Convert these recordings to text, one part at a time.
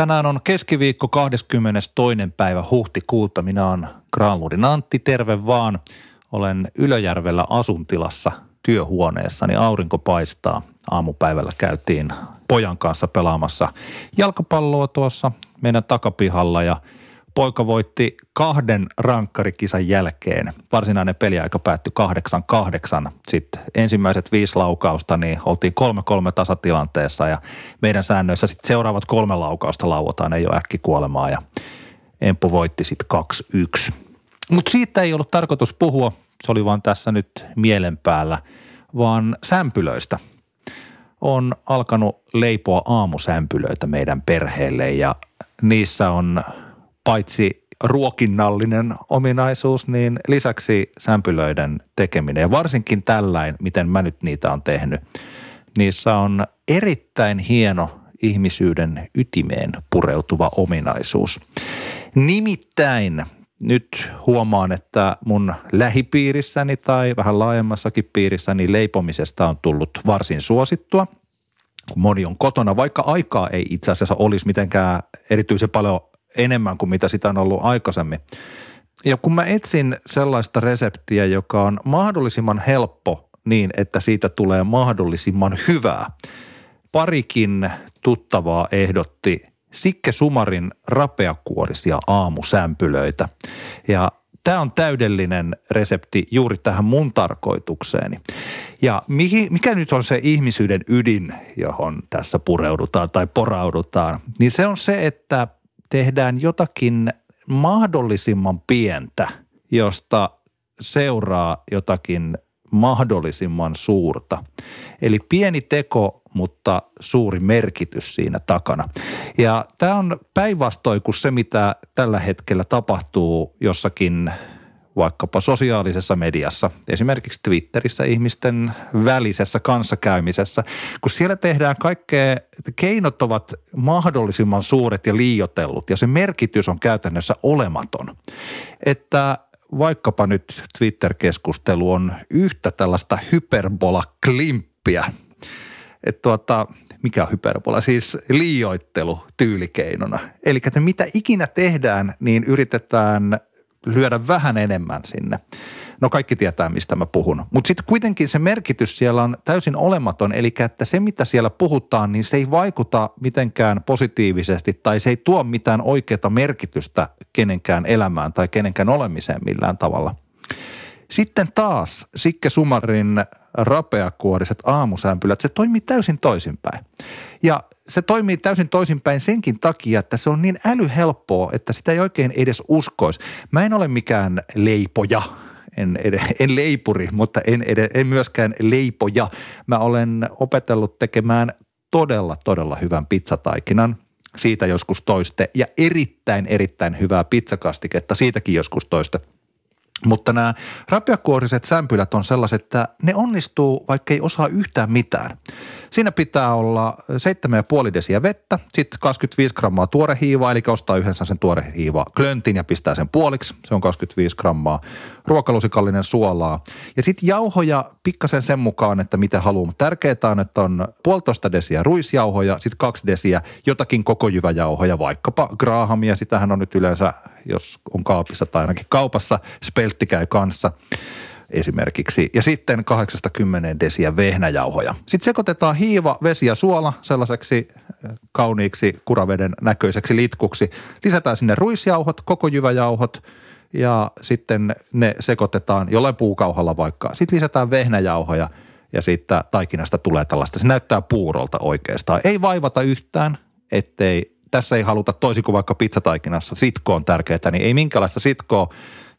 Tänään on keskiviikko 22. päivä huhtikuuta. Minä olen Granlundin Antti, terve vaan. Olen Ylöjärvellä asuntilassa työhuoneessani, aurinko paistaa. Aamupäivällä käytiin pojan kanssa pelaamassa jalkapalloa tuossa meidän takapihalla ja – poika voitti kahden rankkarikisan jälkeen. Varsinainen peliaika päättyi 8-8. Sitten ensimmäiset viisi laukausta, niin oltiin 3-3 tasatilanteessa ja meidän säännöissä sitten seuraavat kolme laukausta lauotaan, ei ole äkki kuolemaa ja Empu voitti sitten 2-1. Mutta siitä ei ollut tarkoitus puhua, se oli vaan tässä nyt mielen päällä, vaan sämpylöistä – on alkanut leipoa aamusämpylöitä meidän perheelle ja niissä on paitsi ruokinnallinen ominaisuus, niin lisäksi sämpylöiden tekeminen ja varsinkin tällainen, miten mä nyt niitä on tehnyt, niissä on erittäin hieno ihmisyyden ytimeen pureutuva ominaisuus. Nimittäin nyt huomaan, että mun lähipiirissäni tai vähän laajemmassakin piirissäni leipomisesta on tullut varsin suosittua. Moni on kotona, vaikka aikaa ei itse asiassa olisi mitenkään erityisen paljon enemmän kuin mitä sitä on ollut aikaisemmin. Ja kun mä etsin sellaista reseptiä, joka on mahdollisimman helppo niin, että siitä tulee mahdollisimman hyvää. Parikin tuttavaa ehdotti Sikke Sumarin rapeakuorisia aamusämpylöitä. Ja tämä on täydellinen resepti juuri tähän mun tarkoitukseeni. Ja mikä nyt on se ihmisyyden ydin, johon tässä pureudutaan tai poraudutaan, niin se on se, että tehdään jotakin mahdollisimman pientä, josta seuraa jotakin mahdollisimman suurta. Eli pieni teko, mutta suuri merkitys siinä takana. Ja tämä on päinvastoin kuin se, mitä tällä hetkellä tapahtuu jossakin vaikkapa sosiaalisessa mediassa, esimerkiksi Twitterissä ihmisten välisessä kanssakäymisessä, kun siellä tehdään kaikkea, keinot ovat mahdollisimman suuret ja liiotellut ja se merkitys on käytännössä olematon. Että vaikkapa nyt Twitter-keskustelu on yhtä tällaista hyperbola-klimppiä, että tuota, mikä on hyperbola, siis liioittelu tyylikeinona. Eli että mitä ikinä tehdään, niin yritetään lyödä vähän enemmän sinne. No kaikki tietää, mistä mä puhun. Mutta sitten kuitenkin se merkitys siellä on täysin olematon, eli että se, mitä siellä puhutaan, niin se ei vaikuta mitenkään positiivisesti tai se ei tuo mitään oikeaa merkitystä kenenkään elämään tai kenenkään olemiseen millään tavalla. Sitten taas Sikke Sumarin rapeakuoriset aamusämpylät, se toimii täysin toisinpäin. Ja se toimii täysin toisinpäin senkin takia, että se on niin älyhelppoa, että sitä ei oikein edes uskoisi. Mä en ole mikään leipoja, en, en leipuri, mutta en, en myöskään leipoja. Mä olen opetellut tekemään todella, todella hyvän pizzataikinan. Siitä joskus toiste ja erittäin, erittäin hyvää pizzakastiketta, siitäkin joskus toiste – mutta nämä rapeakuoriset sämpylät on sellaiset, että ne onnistuu, vaikka ei osaa yhtään mitään. Siinä pitää olla 7,5 desiä vettä, sitten 25 grammaa tuorehiivaa, eli ostaa yhdessä sen tuorehiivaa klöntin ja pistää sen puoliksi, se on 25 grammaa, ruokalusikallinen suolaa. Ja sitten jauhoja pikkasen sen mukaan, että mitä haluaa. Tärkeää on, että on puolitoista desiä ruisjauhoja, sitten kaksi desiä jotakin koko jyväjauhoja, vaikkapa grahamia, sitähän on nyt yleensä, jos on kaapissa tai ainakin kaupassa, speltti käy kanssa esimerkiksi. Ja sitten 80 desiä vehnäjauhoja. Sitten sekoitetaan hiiva, vesi ja suola sellaiseksi eh, kauniiksi kuraveden näköiseksi litkuksi. Lisätään sinne ruisjauhot, koko jyväjauhot ja sitten ne sekoitetaan jollain puukauhalla vaikka. Sitten lisätään vehnäjauhoja ja siitä taikinasta tulee tällaista. Se näyttää puurolta oikeastaan. Ei vaivata yhtään, ettei tässä ei haluta toisin kuin vaikka pizzataikinassa sitkoon on tärkeää, niin ei minkälaista sitkoa.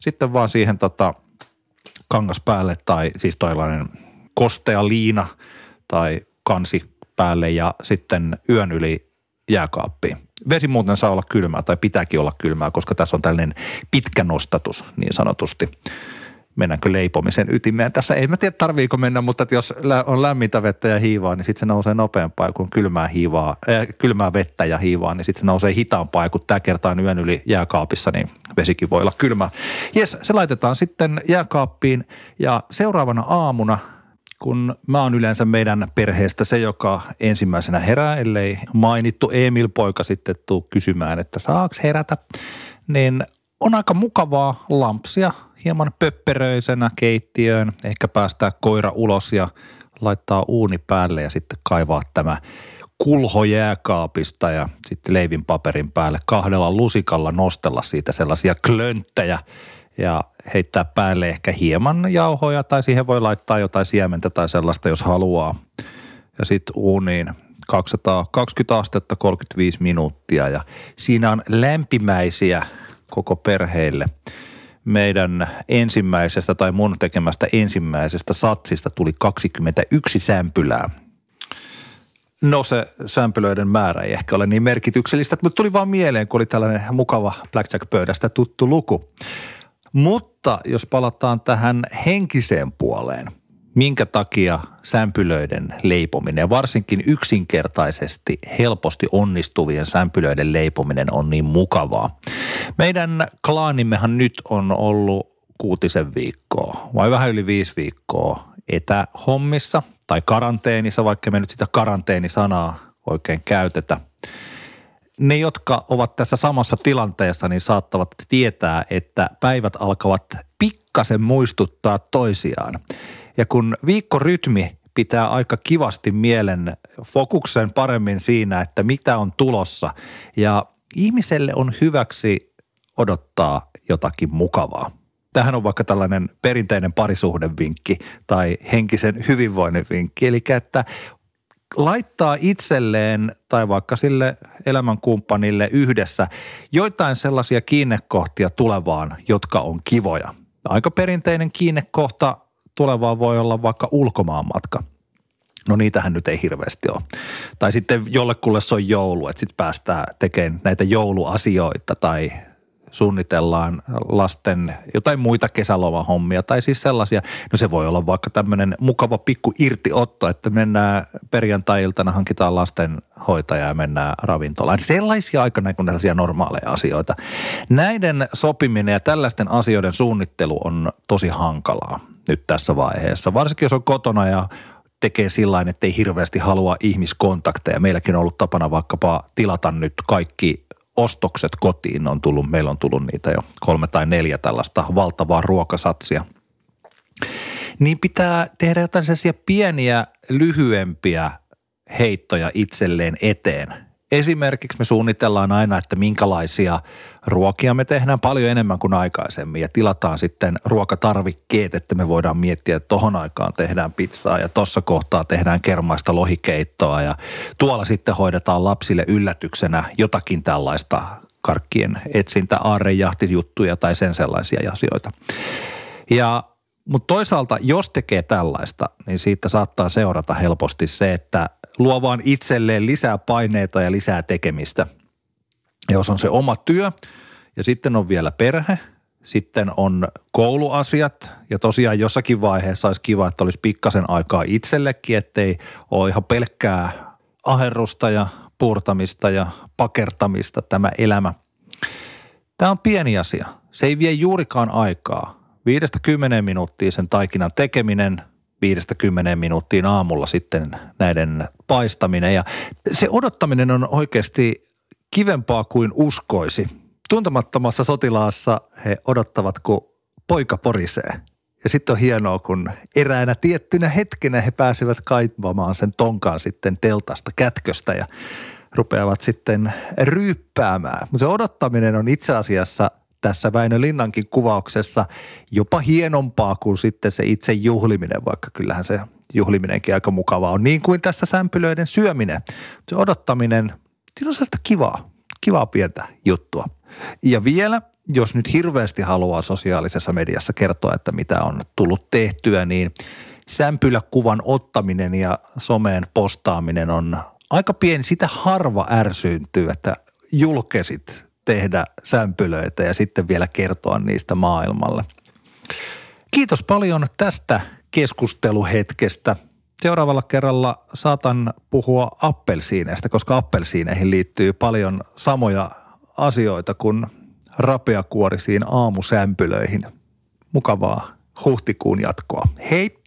Sitten vaan siihen tota, kangas päälle tai siis toilainen kostea liina tai kansi päälle ja sitten yön yli jääkaappiin. Vesi muuten saa olla kylmää tai pitääkin olla kylmää, koska tässä on tällainen pitkä nostatus niin sanotusti mennäänkö leipomisen ytimeen. Tässä ei mä tiedä tarviiko mennä, mutta jos on lämmintä vettä ja hiivaa, niin sitten se nousee nopeampaa kuin kylmää, hiivaa, äh, kylmää vettä ja hiivaa, niin sitten se nousee hitaampaa. Ja kun tämä kertaa yön yli jääkaapissa, niin vesikin voi olla kylmää. Jes, se laitetaan sitten jääkaappiin ja seuraavana aamuna kun mä oon yleensä meidän perheestä se, joka ensimmäisenä herää, ellei mainittu Emil poika sitten tuu kysymään, että saaks herätä, niin on aika mukavaa lampsia hieman pöpperöisenä keittiöön, ehkä päästää koira ulos ja laittaa uuni päälle ja sitten kaivaa tämä kulho jääkaapista ja sitten leivin paperin päälle kahdella lusikalla nostella siitä sellaisia klönttejä ja heittää päälle ehkä hieman jauhoja tai siihen voi laittaa jotain siementä tai sellaista, jos haluaa. Ja sitten uuniin 220 astetta 35 minuuttia ja siinä on lämpimäisiä koko perheelle. Meidän ensimmäisestä tai mun tekemästä ensimmäisestä satsista tuli 21 sämpylää. No se sämpylöiden määrä ei ehkä ole niin merkityksellistä, mutta tuli vaan mieleen, kun oli tällainen mukava blackjack-pöydästä tuttu luku. Mutta jos palataan tähän henkiseen puoleen, minkä takia sämpylöiden leipominen, varsinkin yksinkertaisesti helposti onnistuvien sämpylöiden leipominen on niin mukavaa. Meidän klaanimmehan nyt on ollut kuutisen viikkoa vai vähän yli viisi viikkoa etähommissa tai karanteenissa, vaikka me nyt sitä karanteenisanaa oikein käytetä – ne, jotka ovat tässä samassa tilanteessa, niin saattavat tietää, että päivät alkavat pikkasen muistuttaa toisiaan. Ja kun viikkorytmi pitää aika kivasti mielen fokuksen paremmin siinä, että mitä on tulossa. Ja ihmiselle on hyväksi odottaa jotakin mukavaa. Tähän on vaikka tällainen perinteinen parisuhdevinkki tai henkisen hyvinvoinnin vinkki. Eli että laittaa itselleen tai vaikka sille elämänkumppanille yhdessä joitain sellaisia kiinnekohtia tulevaan, jotka on kivoja. Aika perinteinen kiinnekohta tulevaan voi olla vaikka ulkomaanmatka. No niitähän nyt ei hirveästi ole. Tai sitten jollekulle se on joulu, että sitten päästään tekemään näitä jouluasioita tai suunnitellaan lasten jotain muita kesälomahommia tai siis sellaisia. No se voi olla vaikka tämmöinen mukava pikku irtiotto, että mennään perjantai-iltana, hankitaan lastenhoitaja ja mennään ravintolaan. Sellaisia aikana kuin tällaisia normaaleja asioita. Näiden sopiminen ja tällaisten asioiden suunnittelu on tosi hankalaa nyt tässä vaiheessa. Varsinkin jos on kotona ja tekee sillä että ei hirveästi halua ihmiskontakteja. Meilläkin on ollut tapana vaikkapa tilata nyt kaikki ostokset kotiin on tullut, meillä on tullut niitä jo kolme tai neljä tällaista valtavaa ruokasatsia. Niin pitää tehdä jotain sellaisia pieniä, lyhyempiä heittoja itselleen eteen – Esimerkiksi me suunnitellaan aina, että minkälaisia ruokia me tehdään paljon enemmän kuin aikaisemmin ja tilataan sitten ruokatarvikkeet, että me voidaan miettiä, että tohon aikaan tehdään pizzaa ja tuossa kohtaa tehdään kermaista lohikeittoa ja tuolla sitten hoidetaan lapsille yllätyksenä jotakin tällaista karkkien etsintä, aarrejahtijuttuja tai sen sellaisia asioita. Ja mutta toisaalta, jos tekee tällaista, niin siitä saattaa seurata helposti se, että luo vaan itselleen lisää paineita ja lisää tekemistä. Ja jos on se oma työ ja sitten on vielä perhe, sitten on kouluasiat ja tosiaan jossakin vaiheessa olisi kiva, että olisi pikkasen aikaa itsellekin, ettei ole ihan pelkkää aherrusta ja puurtamista ja pakertamista tämä elämä. Tämä on pieni asia. Se ei vie juurikaan aikaa. Viidestä kymmeneen minuuttia sen taikinan tekeminen, viidestä kymmeneen minuuttiin aamulla sitten näiden paistaminen. Ja se odottaminen on oikeasti kivempaa kuin uskoisi. Tuntemattomassa sotilaassa he odottavat, kun poika porisee. Ja sitten on hienoa, kun eräänä tiettynä hetkenä he pääsevät kaivamaan sen tonkaan sitten teltasta kätköstä ja rupeavat sitten ryyppäämään. Mutta se odottaminen on itse asiassa – tässä Väinö Linnankin kuvauksessa jopa hienompaa kuin sitten se itse juhliminen, vaikka kyllähän se juhliminenkin aika mukavaa on. Niin kuin tässä sämpylöiden syöminen. Se odottaminen, siinä on sellaista kivaa, kivaa pientä juttua. Ja vielä, jos nyt hirveästi haluaa sosiaalisessa mediassa kertoa, että mitä on tullut tehtyä, niin sämpyläkuvan ottaminen ja someen postaaminen on aika pieni. Sitä harva ärsyyntyy, että julkesit tehdä sämpylöitä ja sitten vielä kertoa niistä maailmalle. Kiitos paljon tästä keskusteluhetkestä. Seuraavalla kerralla saatan puhua appelsiineistä, koska appelsiineihin liittyy paljon samoja asioita kuin rapeakuorisiin aamusämpylöihin. Mukavaa huhtikuun jatkoa. Hei!